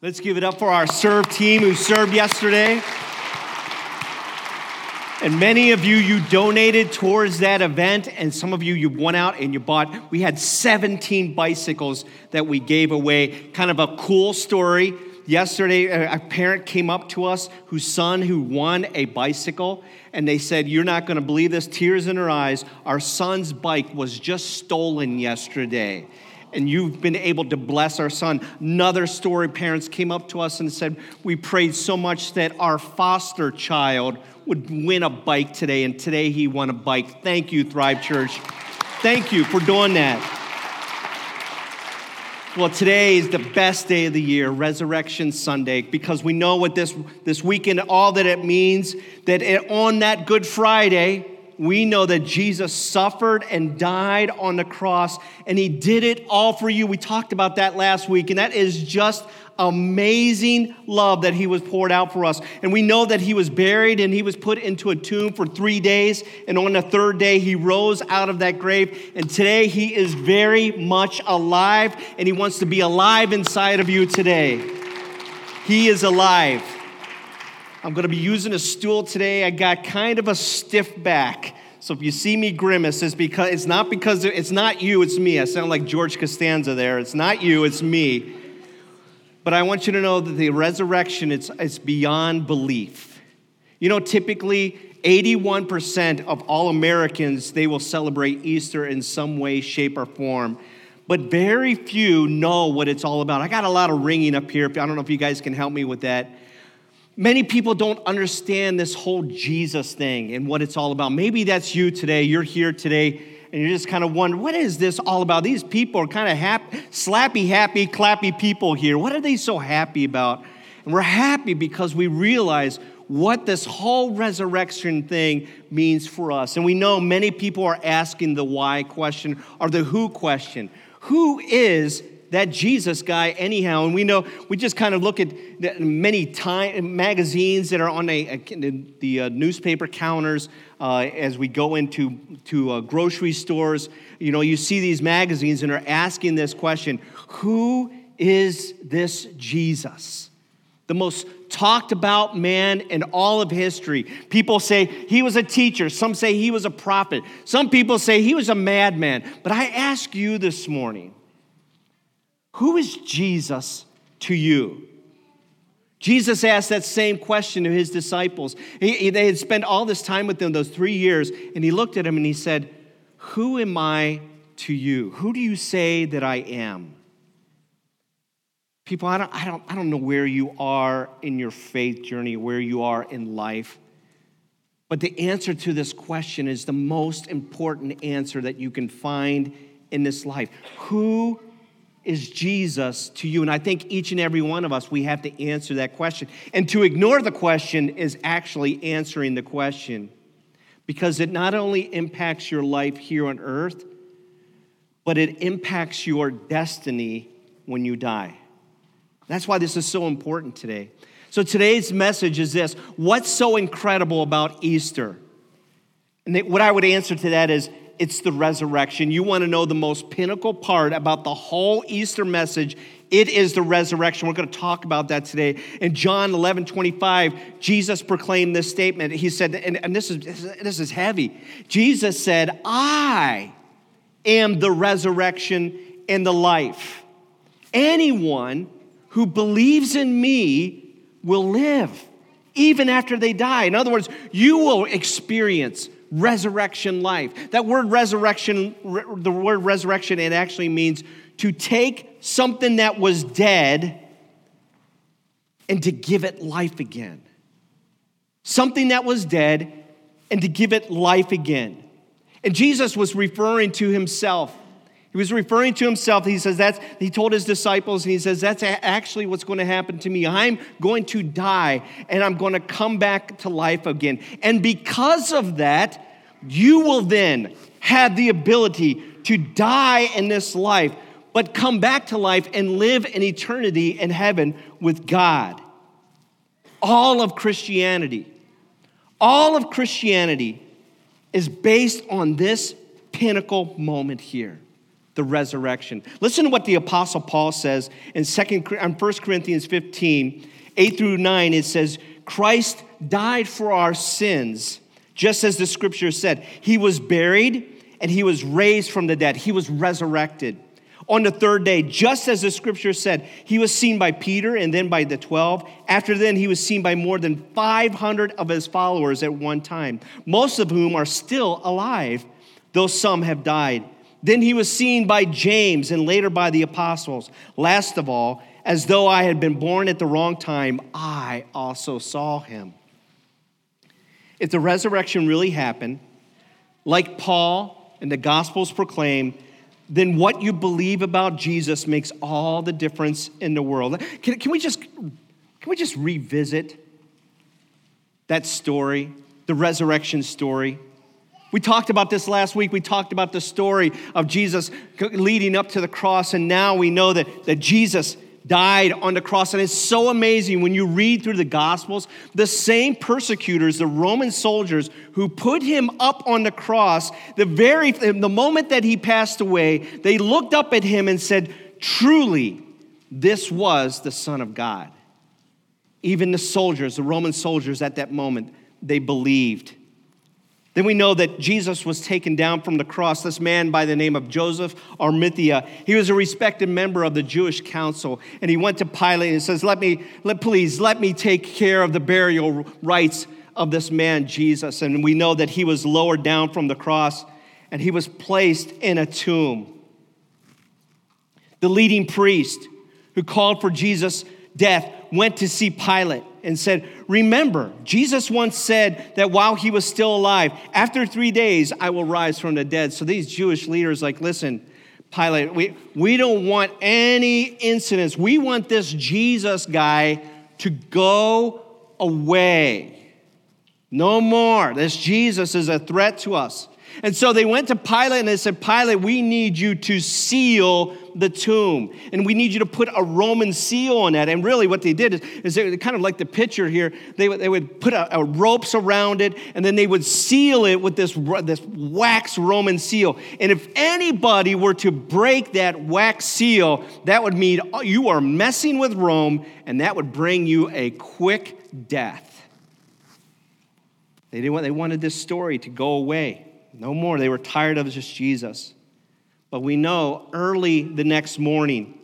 Let's give it up for our serve team who served yesterday. And many of you, you donated towards that event, and some of you, you went out and you bought. We had 17 bicycles that we gave away. Kind of a cool story. Yesterday, a parent came up to us whose son who won a bicycle, and they said, You're not going to believe this, tears in her eyes. Our son's bike was just stolen yesterday and you've been able to bless our son. Another story parents came up to us and said, We prayed so much that our foster child would win a bike today, and today he won a bike. Thank you, Thrive Church. Thank you for doing that. Well, today is the best day of the year, Resurrection Sunday, because we know what this, this weekend, all that it means, that it, on that Good Friday, we know that Jesus suffered and died on the cross, and he did it all for you. We talked about that last week, and that is just amazing love that he was poured out for us. And we know that he was buried and he was put into a tomb for three days, and on the third day, he rose out of that grave. And today, he is very much alive, and he wants to be alive inside of you today. He is alive. I'm going to be using a stool today. I got kind of a stiff back. So if you see me grimace, it's because it's not because it's not you, it's me. I sound like George Costanza there. It's not you, it's me. But I want you to know that the resurrection it's, it's beyond belief. You know, typically 81% of all Americans they will celebrate Easter in some way, shape, or form. But very few know what it's all about. I got a lot of ringing up here. I don't know if you guys can help me with that. Many people don't understand this whole Jesus thing and what it's all about. Maybe that's you today. You're here today and you're just kind of wondering, what is this all about? These people are kind of happy, slappy, happy, clappy people here. What are they so happy about? And we're happy because we realize what this whole resurrection thing means for us. And we know many people are asking the why question or the who question. Who is that Jesus guy anyhow. And we know, we just kind of look at many time, magazines that are on a, a, the uh, newspaper counters uh, as we go into to, uh, grocery stores. You know, you see these magazines and are asking this question Who is this Jesus? The most talked about man in all of history. People say he was a teacher. Some say he was a prophet. Some people say he was a madman. But I ask you this morning, who is Jesus to you? Jesus asked that same question to his disciples. He, he, they had spent all this time with them, those three years, and he looked at him and he said, Who am I to you? Who do you say that I am? People, I don't, I, don't, I don't know where you are in your faith journey, where you are in life. But the answer to this question is the most important answer that you can find in this life. Who is Jesus to you? And I think each and every one of us, we have to answer that question. And to ignore the question is actually answering the question because it not only impacts your life here on earth, but it impacts your destiny when you die. That's why this is so important today. So today's message is this What's so incredible about Easter? And what I would answer to that is it's the resurrection. You want to know the most pinnacle part about the whole Easter message, it is the resurrection. We're going to talk about that today. In John 11 25, Jesus proclaimed this statement. He said, and, and this, is, this is heavy. Jesus said, I am the resurrection and the life. Anyone who believes in me will live even after they die. In other words, you will experience resurrection life. That word resurrection, the word resurrection, it actually means to take something that was dead and to give it life again. Something that was dead and to give it life again. And Jesus was referring to himself. He was referring to himself. He says that's he told his disciples and he says that's actually what's going to happen to me. I'm going to die and I'm going to come back to life again. And because of that, you will then have the ability to die in this life but come back to life and live in eternity in heaven with God. All of Christianity, all of Christianity is based on this pinnacle moment here the resurrection. Listen to what the Apostle Paul says in 2 1 Corinthians 15, 8 through 9. It says, Christ died for our sins, just as the scripture said. He was buried and he was raised from the dead. He was resurrected. On the third day, just as the scripture said, he was seen by Peter and then by the 12. After then, he was seen by more than 500 of his followers at one time, most of whom are still alive, though some have died. Then he was seen by James and later by the apostles. Last of all, as though I had been born at the wrong time, I also saw him. If the resurrection really happened, like Paul and the Gospels proclaim, then what you believe about Jesus makes all the difference in the world. Can, can, we, just, can we just revisit that story, the resurrection story? We talked about this last week. We talked about the story of Jesus leading up to the cross, and now we know that, that Jesus died on the cross. And it's so amazing when you read through the Gospels, the same persecutors, the Roman soldiers who put him up on the cross, the very the moment that he passed away, they looked up at him and said, Truly, this was the Son of God. Even the soldiers, the Roman soldiers at that moment, they believed. Then we know that Jesus was taken down from the cross. This man by the name of Joseph Arimathea, he was a respected member of the Jewish council, and he went to Pilate and says, "Let me, let, please, let me take care of the burial rites of this man Jesus." And we know that he was lowered down from the cross, and he was placed in a tomb. The leading priest who called for Jesus' death went to see Pilate and said, Remember, Jesus once said that while he was still alive, after three days, I will rise from the dead. So these Jewish leaders, like, listen, Pilate, we, we don't want any incidents. We want this Jesus guy to go away. No more. This Jesus is a threat to us. And so they went to Pilate and they said, Pilate, we need you to seal the tomb. And we need you to put a Roman seal on that. And really, what they did is, is they kind of like the picture here, they, they would put a, a ropes around it and then they would seal it with this, this wax Roman seal. And if anybody were to break that wax seal, that would mean oh, you are messing with Rome and that would bring you a quick death. They, didn't want, they wanted this story to go away. No more. They were tired of just Jesus. But we know early the next morning,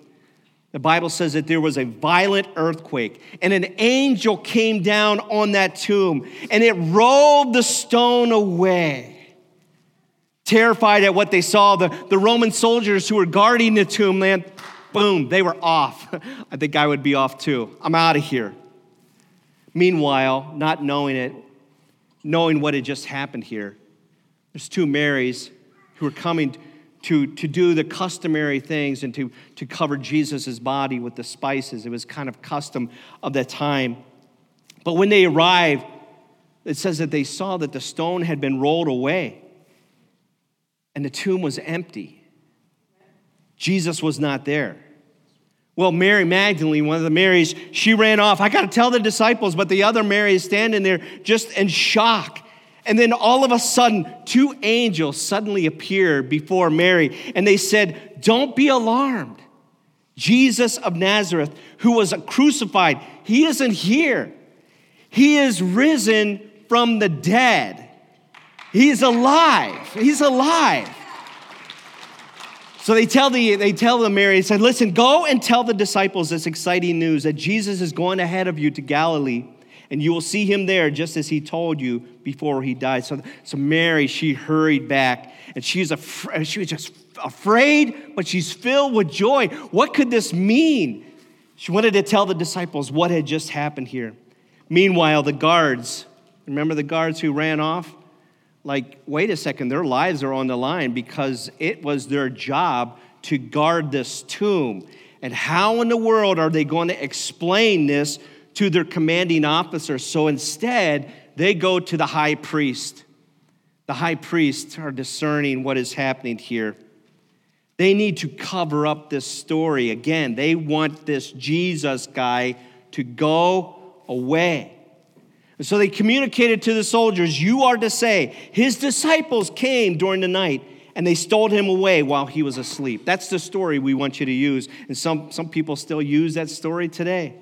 the Bible says that there was a violent earthquake, and an angel came down on that tomb, and it rolled the stone away. Terrified at what they saw, the, the Roman soldiers who were guarding the tomb, man, boom, they were off. I think I would be off too. I'm out of here. Meanwhile, not knowing it, knowing what had just happened here, there's two Marys who are coming to, to do the customary things and to, to cover Jesus' body with the spices. It was kind of custom of that time. But when they arrived, it says that they saw that the stone had been rolled away and the tomb was empty. Jesus was not there. Well, Mary Magdalene, one of the Marys, she ran off. I got to tell the disciples, but the other Mary is standing there just in shock. And then all of a sudden, two angels suddenly appeared before Mary, and they said, Don't be alarmed. Jesus of Nazareth, who was crucified, he isn't here. He is risen from the dead. He's alive. He's alive. So they tell the they tell the Mary, said, listen, go and tell the disciples this exciting news that Jesus is going ahead of you to Galilee and you will see him there just as he told you before he died. So, so Mary, she hurried back and she's af- she was just afraid, but she's filled with joy. What could this mean? She wanted to tell the disciples what had just happened here. Meanwhile, the guards, remember the guards who ran off? Like, wait a second, their lives are on the line because it was their job to guard this tomb. And how in the world are they going to explain this to their commanding officer. So instead, they go to the high priest. The high priests are discerning what is happening here. They need to cover up this story. Again, they want this Jesus guy to go away. And so they communicated to the soldiers, You are to say, His disciples came during the night and they stole him away while he was asleep. That's the story we want you to use. And some, some people still use that story today.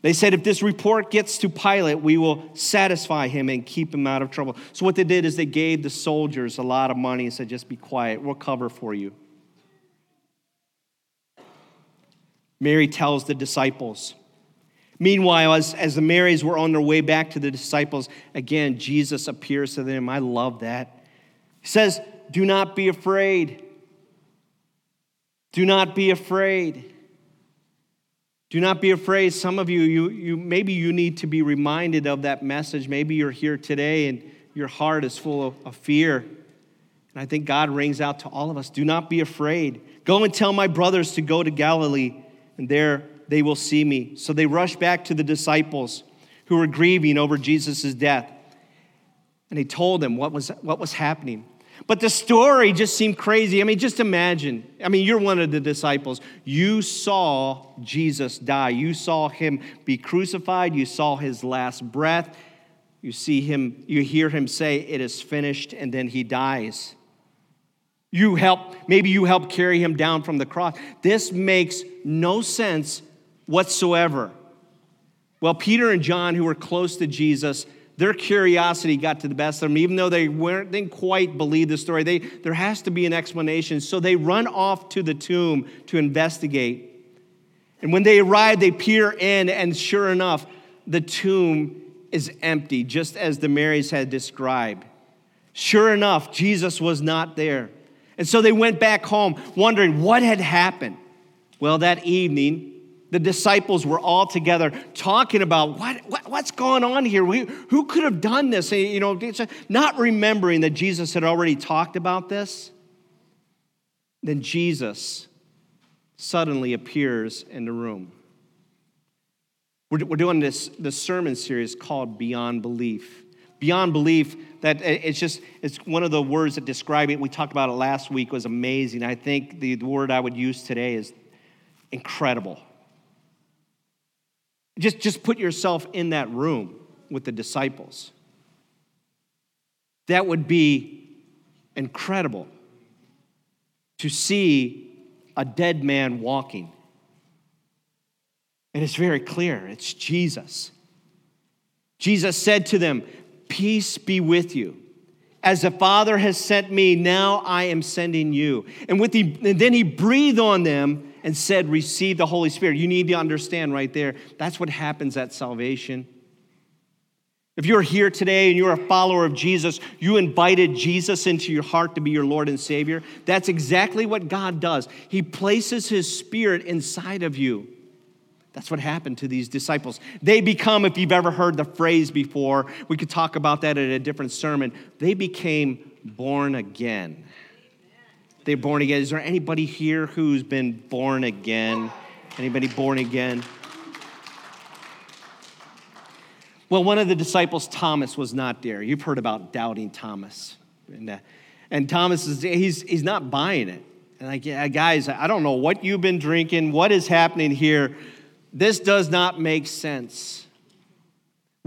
They said, if this report gets to Pilate, we will satisfy him and keep him out of trouble. So, what they did is they gave the soldiers a lot of money and said, just be quiet, we'll cover for you. Mary tells the disciples. Meanwhile, as, as the Marys were on their way back to the disciples, again, Jesus appears to them. I love that. He says, Do not be afraid. Do not be afraid. Do not be afraid. Some of you, you, you, maybe you need to be reminded of that message. Maybe you're here today and your heart is full of, of fear. And I think God rings out to all of us do not be afraid. Go and tell my brothers to go to Galilee, and there they will see me. So they rushed back to the disciples who were grieving over Jesus' death. And he told them what was, what was happening. But the story just seemed crazy. I mean, just imagine. I mean, you're one of the disciples. You saw Jesus die. You saw him be crucified. You saw his last breath. You see him, you hear him say, It is finished, and then he dies. You help, maybe you help carry him down from the cross. This makes no sense whatsoever. Well, Peter and John, who were close to Jesus, their curiosity got to the best of them, even though they weren't, didn't quite believe the story. They, there has to be an explanation. So they run off to the tomb to investigate. And when they arrive, they peer in, and sure enough, the tomb is empty, just as the Marys had described. Sure enough, Jesus was not there. And so they went back home wondering what had happened. Well, that evening, the disciples were all together talking about what, what what's going on here. We, who could have done this? You know, not remembering that Jesus had already talked about this. Then Jesus suddenly appears in the room. We're, we're doing this, this sermon series called Beyond Belief. Beyond belief, that it's just, it's one of the words that describe it. We talked about it last week, was amazing. I think the, the word I would use today is incredible. Just, just put yourself in that room with the disciples. That would be incredible to see a dead man walking. And it's very clear it's Jesus. Jesus said to them, Peace be with you. As the Father has sent me, now I am sending you. And, with the, and then he breathed on them and said, Receive the Holy Spirit. You need to understand right there, that's what happens at salvation. If you're here today and you're a follower of Jesus, you invited Jesus into your heart to be your Lord and Savior. That's exactly what God does. He places His Spirit inside of you. That's what happened to these disciples. They become, if you've ever heard the phrase before, we could talk about that at a different sermon. They became born again. They're born again. Is there anybody here who's been born again? Anybody born again? Well, one of the disciples, Thomas, was not there. You've heard about doubting Thomas. And, uh, and Thomas is he's, he's not buying it. And like, yeah, guys, I don't know what you've been drinking, what is happening here, this does not make sense.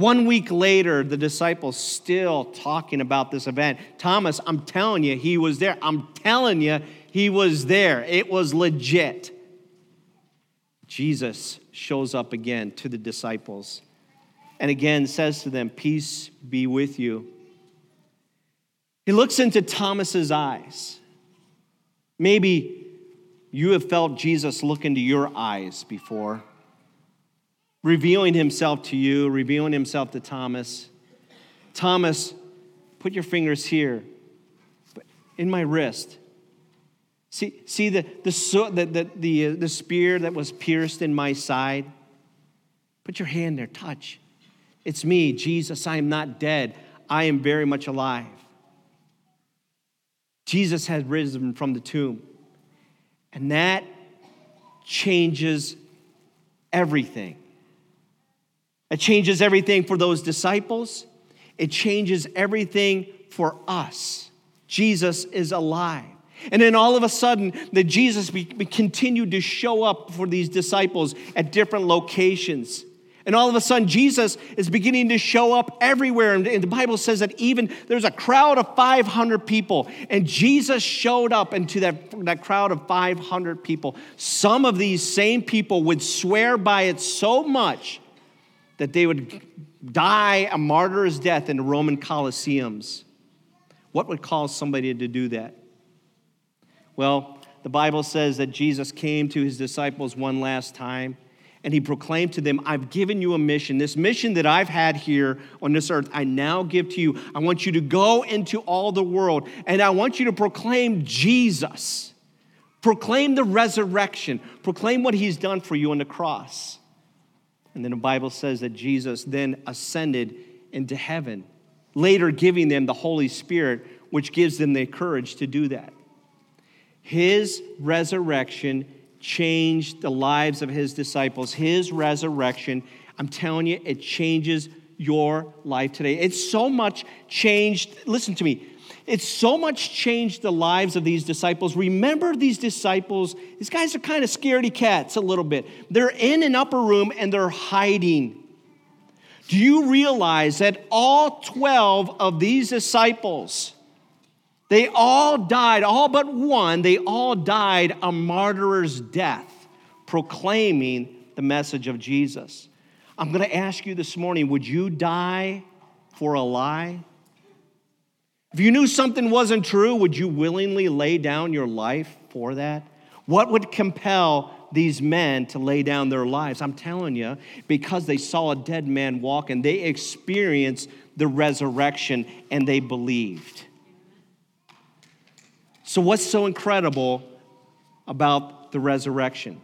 One week later, the disciples still talking about this event. Thomas, I'm telling you, he was there. I'm telling you, he was there. It was legit. Jesus shows up again to the disciples and again says to them, Peace be with you. He looks into Thomas's eyes. Maybe you have felt Jesus look into your eyes before revealing himself to you, revealing himself to Thomas. Thomas, put your fingers here in my wrist. See, see the, the, the, the, the, uh, the spear that was pierced in my side? Put your hand there, touch. It's me, Jesus. I am not dead. I am very much alive. Jesus has risen from the tomb. And that changes everything. It changes everything for those disciples. It changes everything for us. Jesus is alive. And then all of a sudden, that Jesus be, be continued to show up for these disciples at different locations. And all of a sudden, Jesus is beginning to show up everywhere. And the Bible says that even there's a crowd of 500 people, and Jesus showed up into that, that crowd of 500 people. Some of these same people would swear by it so much that they would die a martyr's death in the Roman Colosseums. What would cause somebody to do that? Well, the Bible says that Jesus came to his disciples one last time and he proclaimed to them, I've given you a mission. This mission that I've had here on this earth, I now give to you. I want you to go into all the world and I want you to proclaim Jesus. Proclaim the resurrection. Proclaim what he's done for you on the cross. And then the Bible says that Jesus then ascended into heaven, later giving them the Holy Spirit, which gives them the courage to do that. His resurrection changed the lives of his disciples. His resurrection, I'm telling you, it changes your life today. It's so much changed. Listen to me. It's so much changed the lives of these disciples. Remember these disciples, these guys are kind of scaredy cats a little bit. They're in an upper room and they're hiding. Do you realize that all 12 of these disciples, they all died, all but one, they all died a martyr's death, proclaiming the message of Jesus. I'm going to ask you this morning would you die for a lie? If you knew something wasn't true, would you willingly lay down your life for that? What would compel these men to lay down their lives? I'm telling you, because they saw a dead man walk and they experienced the resurrection and they believed. So, what's so incredible about the resurrection?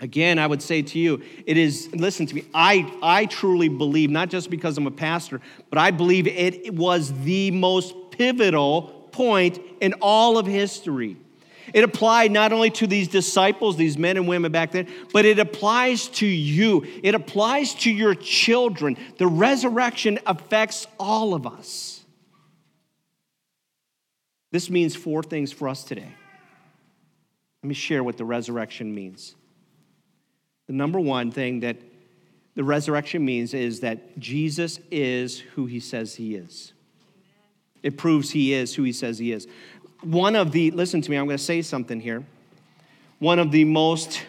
Again, I would say to you, it is, listen to me, I, I truly believe, not just because I'm a pastor, but I believe it was the most pivotal point in all of history. It applied not only to these disciples, these men and women back then, but it applies to you. It applies to your children. The resurrection affects all of us. This means four things for us today. Let me share what the resurrection means. The number one thing that the resurrection means is that Jesus is who he says he is. It proves he is who he says he is. One of the, listen to me, I'm going to say something here. One of the most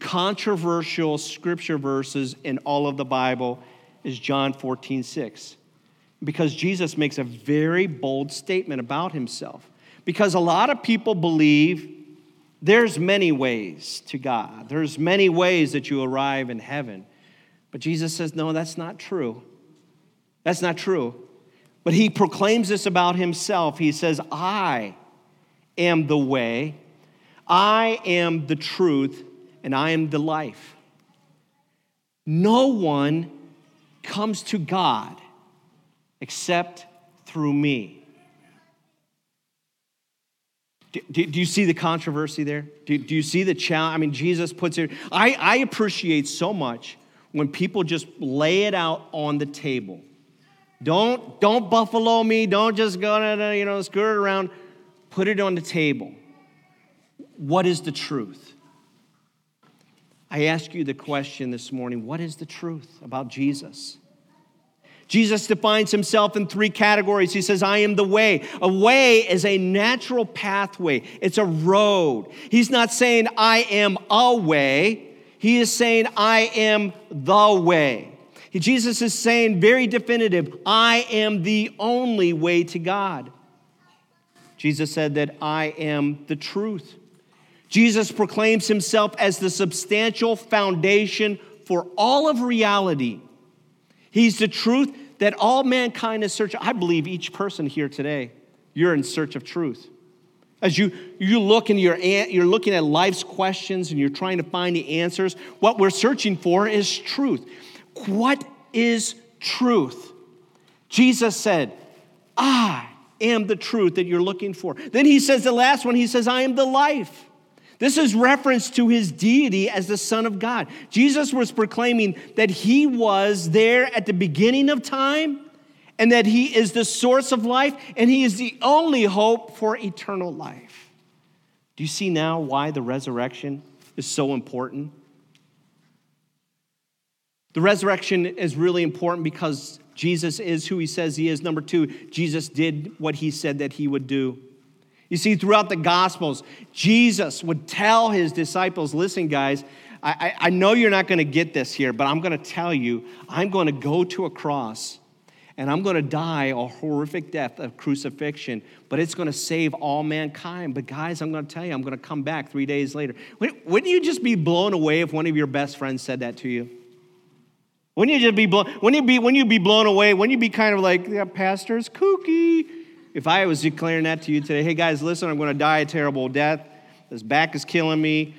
controversial scripture verses in all of the Bible is John 14, 6 because Jesus makes a very bold statement about himself. Because a lot of people believe there's many ways to God, there's many ways that you arrive in heaven. But Jesus says, no, that's not true. That's not true. But he proclaims this about himself. He says, I am the way, I am the truth, and I am the life. No one comes to God except through me. Do, do, do, you see the controversy there? Do, do you see the challenge? I mean, Jesus puts it, I, I appreciate so much when people just lay it out on the table. Don't, don't buffalo me. Don't just go, you know, skirt around. Put it on the table. What is the truth? I ask you the question this morning what is the truth about Jesus? Jesus defines himself in three categories. He says, I am the way. A way is a natural pathway, it's a road. He's not saying, I am a way. He is saying, I am the way. Jesus is saying very definitive, I am the only way to God. Jesus said that I am the truth. Jesus proclaims himself as the substantial foundation for all of reality. He's the truth that all mankind is searching. I believe each person here today, you're in search of truth. As you, you look and you're, you're looking at life's questions and you're trying to find the answers, what we're searching for is truth. What is truth? Jesus said, I am the truth that you're looking for. Then he says the last one, he says, I am the life. This is reference to his deity as the Son of God. Jesus was proclaiming that he was there at the beginning of time and that he is the source of life and he is the only hope for eternal life. Do you see now why the resurrection is so important? The resurrection is really important because Jesus is who he says he is. Number two, Jesus did what he said that he would do. You see, throughout the Gospels, Jesus would tell his disciples, listen, guys, I, I know you're not going to get this here, but I'm going to tell you, I'm going to go to a cross and I'm going to die a horrific death of crucifixion, but it's going to save all mankind. But guys, I'm going to tell you, I'm going to come back three days later. Wouldn't you just be blown away if one of your best friends said that to you? Wouldn't you just be blown? Wouldn't you be? Wouldn't you be blown away? Wouldn't you be kind of like, yeah, pastor's kooky? If I was declaring that to you today, hey guys, listen, I'm going to die a terrible death. This back is killing me.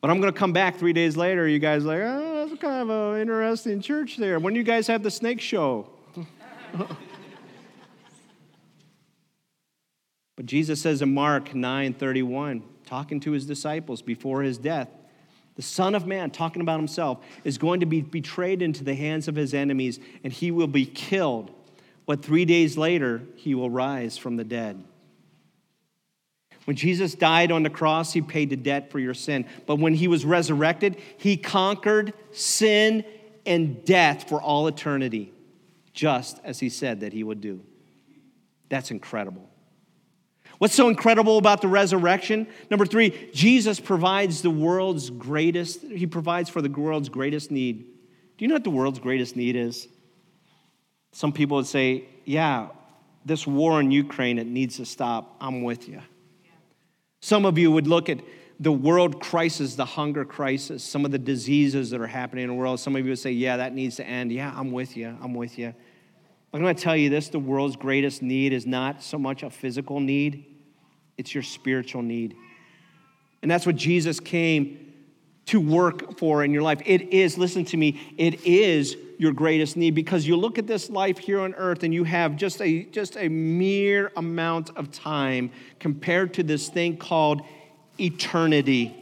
But I'm going to come back three days later. You guys like, oh, that's kind of an interesting church there. When do you guys have the snake show? but Jesus says in Mark 9 31, talking to his disciples before his death, the Son of Man, talking about himself, is going to be betrayed into the hands of his enemies and he will be killed. But three days later, he will rise from the dead. When Jesus died on the cross, he paid the debt for your sin. But when he was resurrected, he conquered sin and death for all eternity, just as he said that he would do. That's incredible. What's so incredible about the resurrection? Number three, Jesus provides the world's greatest, he provides for the world's greatest need. Do you know what the world's greatest need is? Some people would say, yeah, this war in Ukraine, it needs to stop. I'm with you. Some of you would look at the world crisis, the hunger crisis, some of the diseases that are happening in the world. Some of you would say, Yeah, that needs to end. Yeah, I'm with you. I'm with you. I'm going to tell you this the world's greatest need is not so much a physical need, it's your spiritual need. And that's what Jesus came to work for in your life. It is, listen to me, it is your greatest need because you look at this life here on earth and you have just a just a mere amount of time compared to this thing called eternity.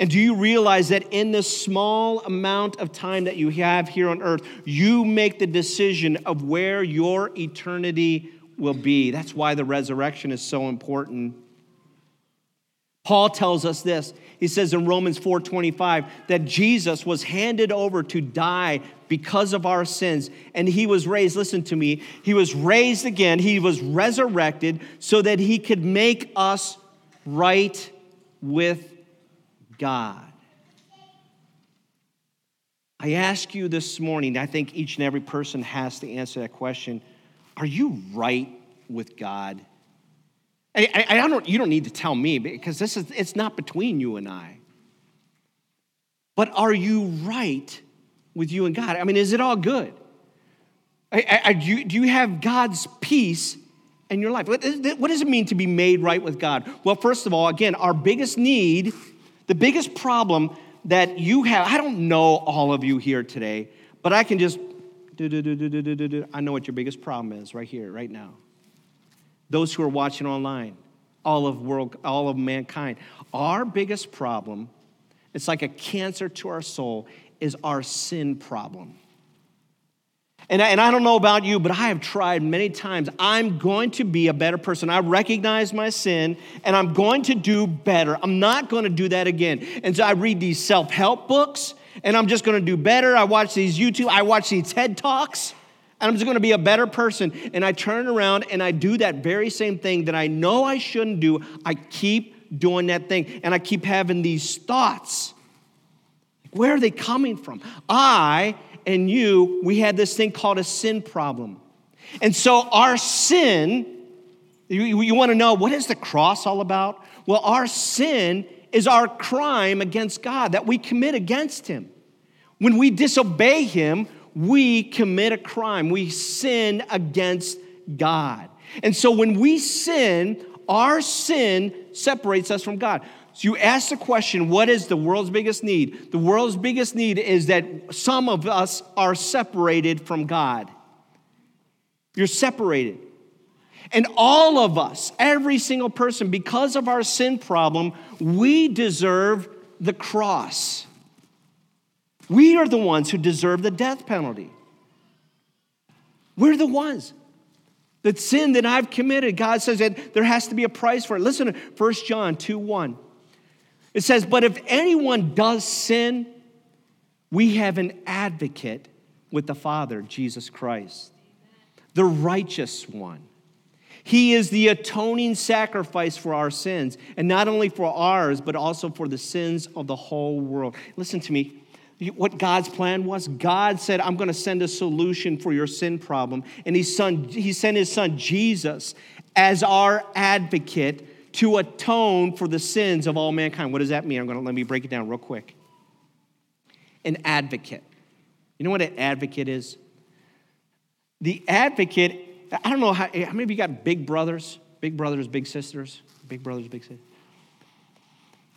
And do you realize that in this small amount of time that you have here on earth, you make the decision of where your eternity will be? That's why the resurrection is so important. Paul tells us this. He says in Romans 4:25 that Jesus was handed over to die because of our sins and he was raised, listen to me, he was raised again, he was resurrected so that he could make us right with God. I ask you this morning, I think each and every person has to answer that question. Are you right with God? I, I, I, don't, you don't need to tell me because this is, it's not between you and I. But are you right with you and God? I mean, is it all good? I, do, you, do you have God's peace in your life? What, is, what does it mean to be made right with God? Well, first of all, again, our biggest need, the biggest problem that you have, I don't know all of you here today, but I can just, I know what your biggest problem is right here, right now those who are watching online, all of world, all of mankind. Our biggest problem, it's like a cancer to our soul, is our sin problem. And I, and I don't know about you, but I have tried many times. I'm going to be a better person. I recognize my sin and I'm going to do better. I'm not going to do that again. And so I read these self help books and I'm just going to do better. I watch these YouTube, I watch these TED Talks and I'm just going to be a better person. And I turn around and I do that very same thing that I know I shouldn't do. I keep doing that thing. And I keep having these thoughts. Where are they coming from? I and you, we had this thing called a sin problem. And so our sin, you, you want to know what is the cross all about? Well, our sin is our crime against God that we commit against Him. When we disobey Him, we commit a crime. We sin against God. And so when we sin, our sin separates us from God. So you ask the question, what is the world's biggest need? The world's biggest need is that some of us are separated from God. You're separated. And all of us, every single person, because of our sin problem, we deserve the cross. We are the ones who deserve the death penalty. We're the ones. That sin that I've committed, God says that there has to be a price for it. Listen to 1 John 2 1. It says, But if anyone does sin, We have an advocate with the Father, Jesus Christ, the righteous one. He is the atoning sacrifice for our sins, and not only for ours, but also for the sins of the whole world. Listen to me. What God's plan was, God said, I'm going to send a solution for your sin problem. And He sent His Son Jesus as our advocate to atone for the sins of all mankind. What does that mean? I'm going to let me break it down real quick. An advocate. You know what an advocate is? The advocate I don't know how, how many of you got big brothers, big brothers, big sisters, big brothers, big sisters?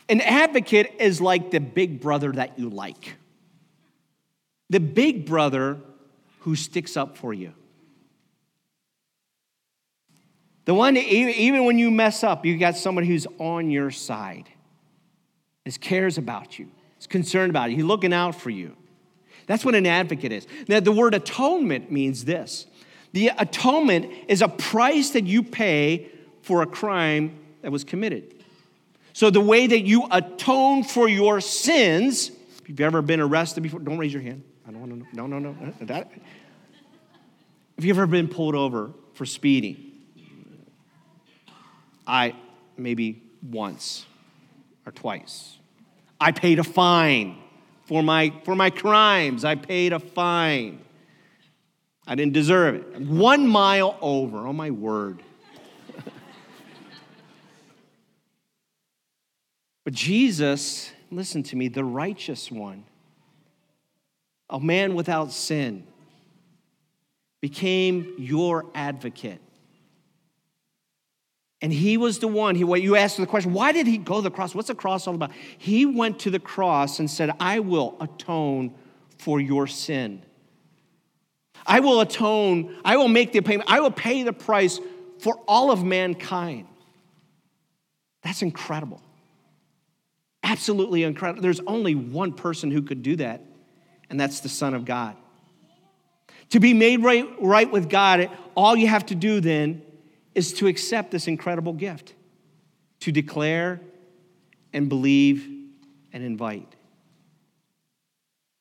An advocate is like the big brother that you like, the big brother who sticks up for you. The one, even when you mess up, you got somebody who's on your side, is cares about you, is concerned about you, he's looking out for you. That's what an advocate is. Now, the word atonement means this the atonement is a price that you pay for a crime that was committed. So, the way that you atone for your sins, if you've ever been arrested before, don't raise your hand. I don't want to know. No, no, no. Uh, that, if you've ever been pulled over for speeding, I maybe once or twice. I paid a fine for my, for my crimes. I paid a fine. I didn't deserve it. One mile over, oh my word. but Jesus, listen to me, the righteous one, a man without sin, became your advocate. And he was the one, he, what you asked the question, why did he go to the cross? What's the cross all about? He went to the cross and said, I will atone for your sin. I will atone, I will make the payment, I will pay the price for all of mankind. That's incredible. Absolutely incredible. There's only one person who could do that, and that's the Son of God. To be made right, right with God, all you have to do then is to accept this incredible gift, to declare and believe and invite.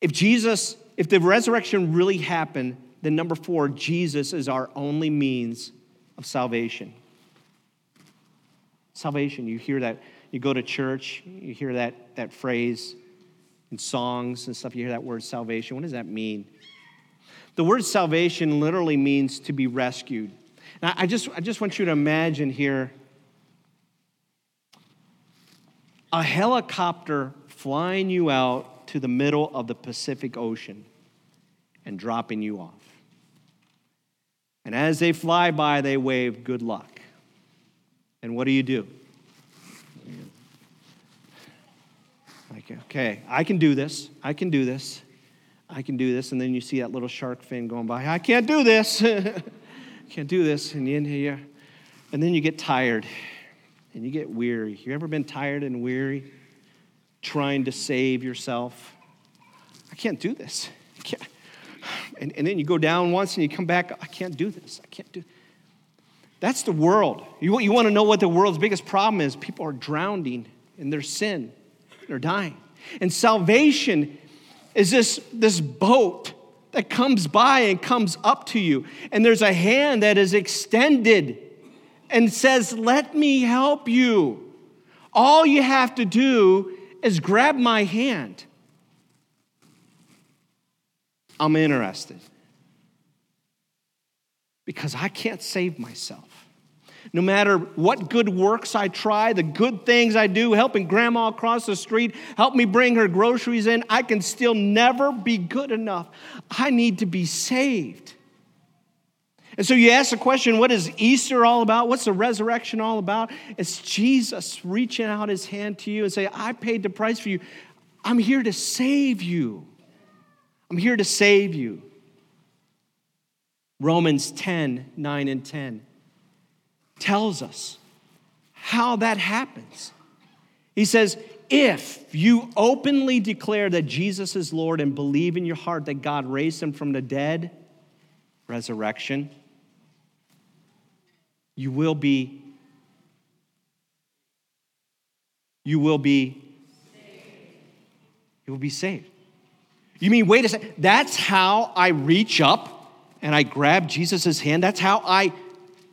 If Jesus, if the resurrection really happened, then, number four, Jesus is our only means of salvation. Salvation, you hear that, you go to church, you hear that, that phrase in songs and stuff, you hear that word salvation. What does that mean? The word salvation literally means to be rescued. Now, I just, I just want you to imagine here a helicopter flying you out to the middle of the Pacific Ocean and dropping you off. And as they fly by, they wave good luck. And what do you do? Like, okay, I can do this. I can do this. I can do this. And then you see that little shark fin going by. I can't do this. can't do this. And, you, and then you get tired and you get weary. You ever been tired and weary trying to save yourself? I can't do this. Can't. And, and then you go down once and you come back, I can't do this. I can't do That's the world. You, you want to know what the world's biggest problem is? People are drowning in their sin, they're dying. And salvation is this, this boat that comes by and comes up to you. And there's a hand that is extended and says, Let me help you. All you have to do is grab my hand. I'm interested. Because I can't save myself. No matter what good works I try, the good things I do, helping grandma across the street, help me bring her groceries in, I can still never be good enough. I need to be saved. And so you ask the question what is Easter all about? What's the resurrection all about? It's Jesus reaching out his hand to you and say, I paid the price for you. I'm here to save you. I'm here to save you. Romans 10 9 and 10 tells us how that happens. He says, if you openly declare that Jesus is Lord and believe in your heart that God raised him from the dead, resurrection, you will be you will be you will be saved. You mean, wait a second, that's how I reach up and I grab Jesus' hand? That's how I,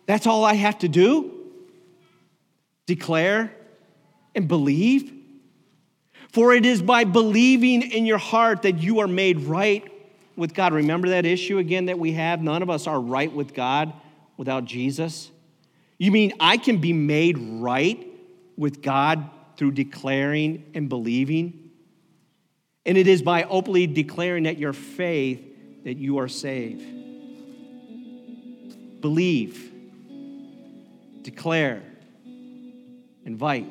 that's all I have to do? Declare and believe? For it is by believing in your heart that you are made right with God. Remember that issue again that we have? None of us are right with God without Jesus. You mean I can be made right with God through declaring and believing? And it is by openly declaring that your faith that you are saved. Believe, declare, invite.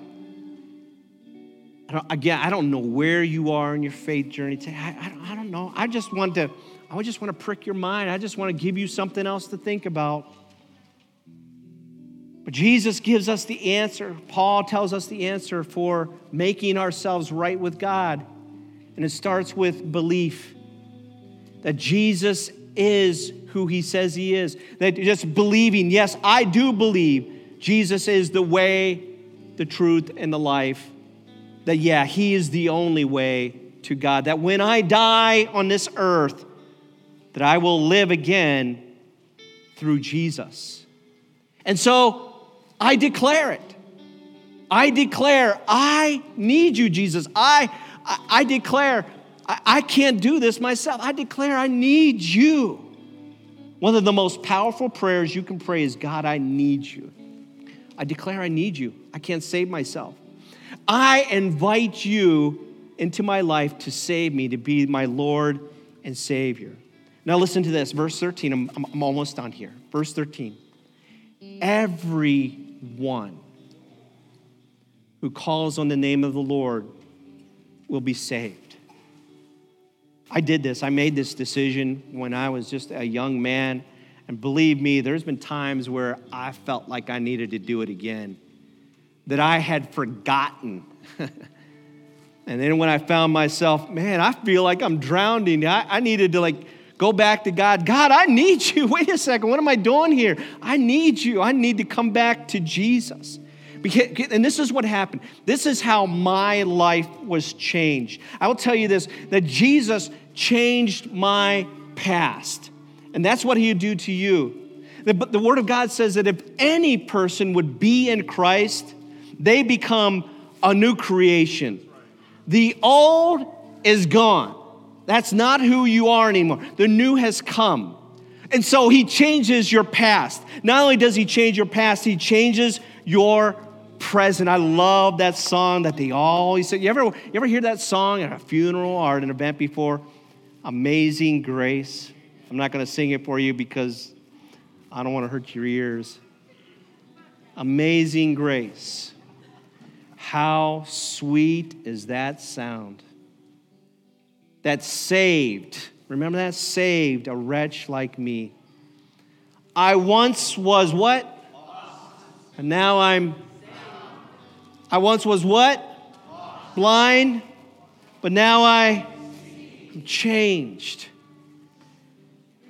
I again, I don't know where you are in your faith journey. I, I, don't, I don't know. I just want to, I just want to prick your mind. I just want to give you something else to think about. But Jesus gives us the answer. Paul tells us the answer for making ourselves right with God. And it starts with belief that Jesus is who he says he is. That just believing, yes, I do believe Jesus is the way, the truth, and the life. That, yeah, he is the only way to God. That when I die on this earth, that I will live again through Jesus. And so I declare it. I declare, I need you, Jesus. I I, I declare, I, I can't do this myself. I declare, I need you. One of the most powerful prayers you can pray is God, I need you. I declare I need you. I can't save myself. I invite you into my life to save me, to be my Lord and Savior. Now, listen to this, verse 13. I'm, I'm, almost done here. Verse 13. Everyone who calls on the name of the Lord will be saved. I did this. I made this decision when I was just a young man. And believe me, there's been times where I felt like I needed to do it again, that I had forgotten. and then when I found myself, man, I feel like I'm drowning. I, I needed to like go back to God. God, I need you. Wait a second. What am I doing here? I need you. I need to come back to Jesus. And this is what happened. This is how my life was changed. I will tell you this that Jesus changed my past. And that's what he would do to you. But the Word of God says that if any person would be in Christ, they become a new creation. The old is gone. That's not who you are anymore. The new has come. And so he changes your past. Not only does he change your past, he changes your present. I love that song that they always say. You ever, you ever hear that song at a funeral or at an event before? Amazing Grace. I'm not going to sing it for you because I don't want to hurt your ears. Amazing Grace. How sweet is that sound? That saved, remember that? Saved a wretch like me. I once was what? And now I'm I once was what? Blind, but now I am changed.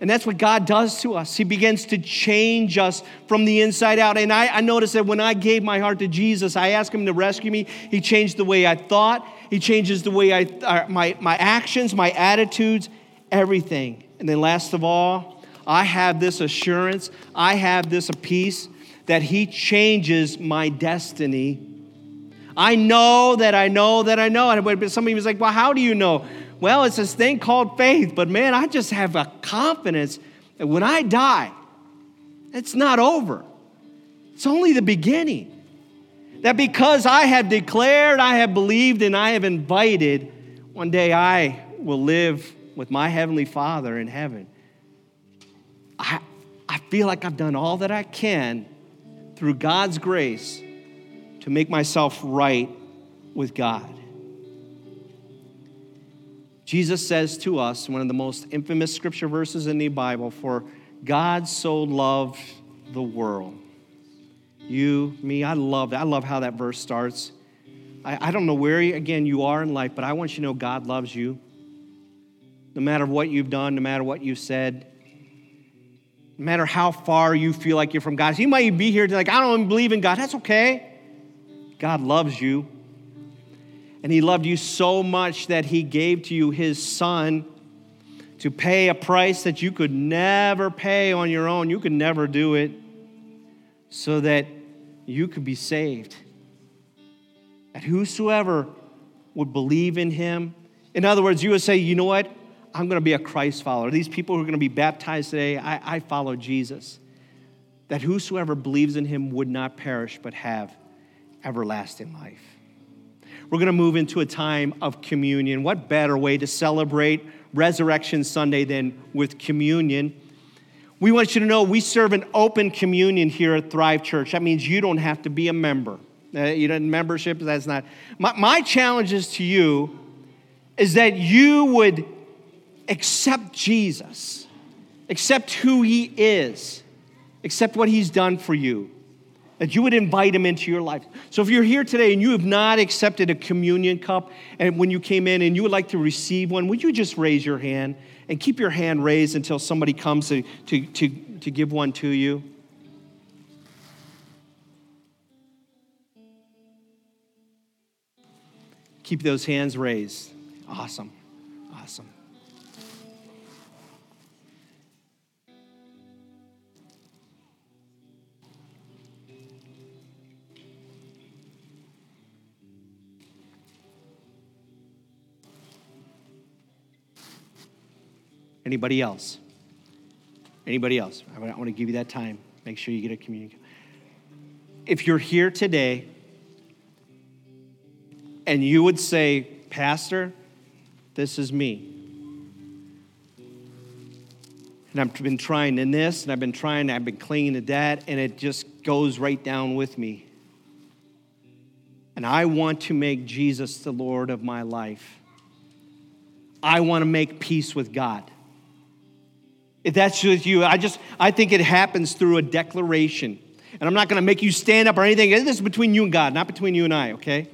And that's what God does to us. He begins to change us from the inside out. And I, I noticed that when I gave my heart to Jesus, I asked Him to rescue me. He changed the way I thought, He changes the way I, uh, my, my actions, my attitudes, everything. And then, last of all, I have this assurance, I have this peace that He changes my destiny I know that I know that I know. And somebody was like, well, how do you know? Well, it's this thing called faith. But man, I just have a confidence that when I die, it's not over. It's only the beginning. That because I have declared, I have believed, and I have invited, one day I will live with my Heavenly Father in heaven. I, I feel like I've done all that I can through God's grace to make myself right with God. Jesus says to us, one of the most infamous scripture verses in the Bible, for God so loved the world. You, me, I love that. I love how that verse starts. I, I don't know where, again, you are in life, but I want you to know God loves you. No matter what you've done, no matter what you've said, no matter how far you feel like you're from God. You might be here like, I don't believe in God. That's okay. God loves you. And He loved you so much that He gave to you His Son to pay a price that you could never pay on your own. You could never do it so that you could be saved. That whosoever would believe in him, in other words, you would say, you know what? I'm going to be a Christ follower. These people who are going to be baptized today, I, I follow Jesus. That whosoever believes in him would not perish, but have everlasting life. We're going to move into a time of communion. What better way to celebrate Resurrection Sunday than with communion? We want you to know we serve an open communion here at Thrive Church. That means you don't have to be a member. Uh, you know, membership, that's not. My, my challenge is to you is that you would accept Jesus, accept who he is, accept what he's done for you, that you would invite him into your life. So if you're here today and you have not accepted a communion cup, and when you came in and you would like to receive one, would you just raise your hand and keep your hand raised until somebody comes to, to, to, to give one to you? Keep those hands raised. Awesome. Awesome. Anybody else? Anybody else? I want to give you that time. Make sure you get a communion. If you're here today and you would say, Pastor, this is me. And I've been trying in this, and I've been trying, I've been clinging to that, and it just goes right down with me. And I want to make Jesus the Lord of my life. I want to make peace with God. If that's just you, I just I think it happens through a declaration. And I'm not going to make you stand up or anything. This is between you and God, not between you and I, okay?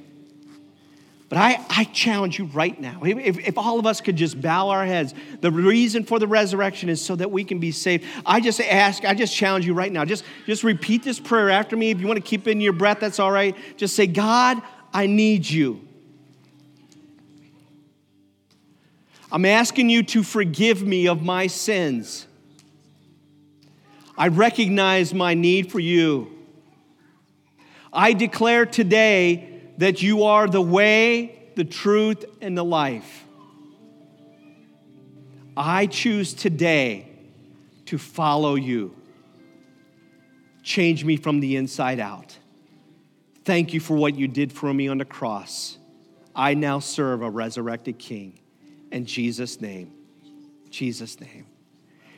But I, I challenge you right now. If, if all of us could just bow our heads, the reason for the resurrection is so that we can be saved. I just ask, I just challenge you right now. Just, just repeat this prayer after me. If you want to keep in your breath, that's all right. Just say, God, I need you. I'm asking you to forgive me of my sins. I recognize my need for you. I declare today that you are the way, the truth, and the life. I choose today to follow you. Change me from the inside out. Thank you for what you did for me on the cross. I now serve a resurrected King. In Jesus' name. Jesus' name.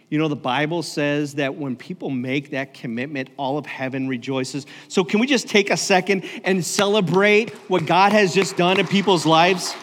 You know, the Bible says that when people make that commitment, all of heaven rejoices. So, can we just take a second and celebrate what God has just done in people's lives?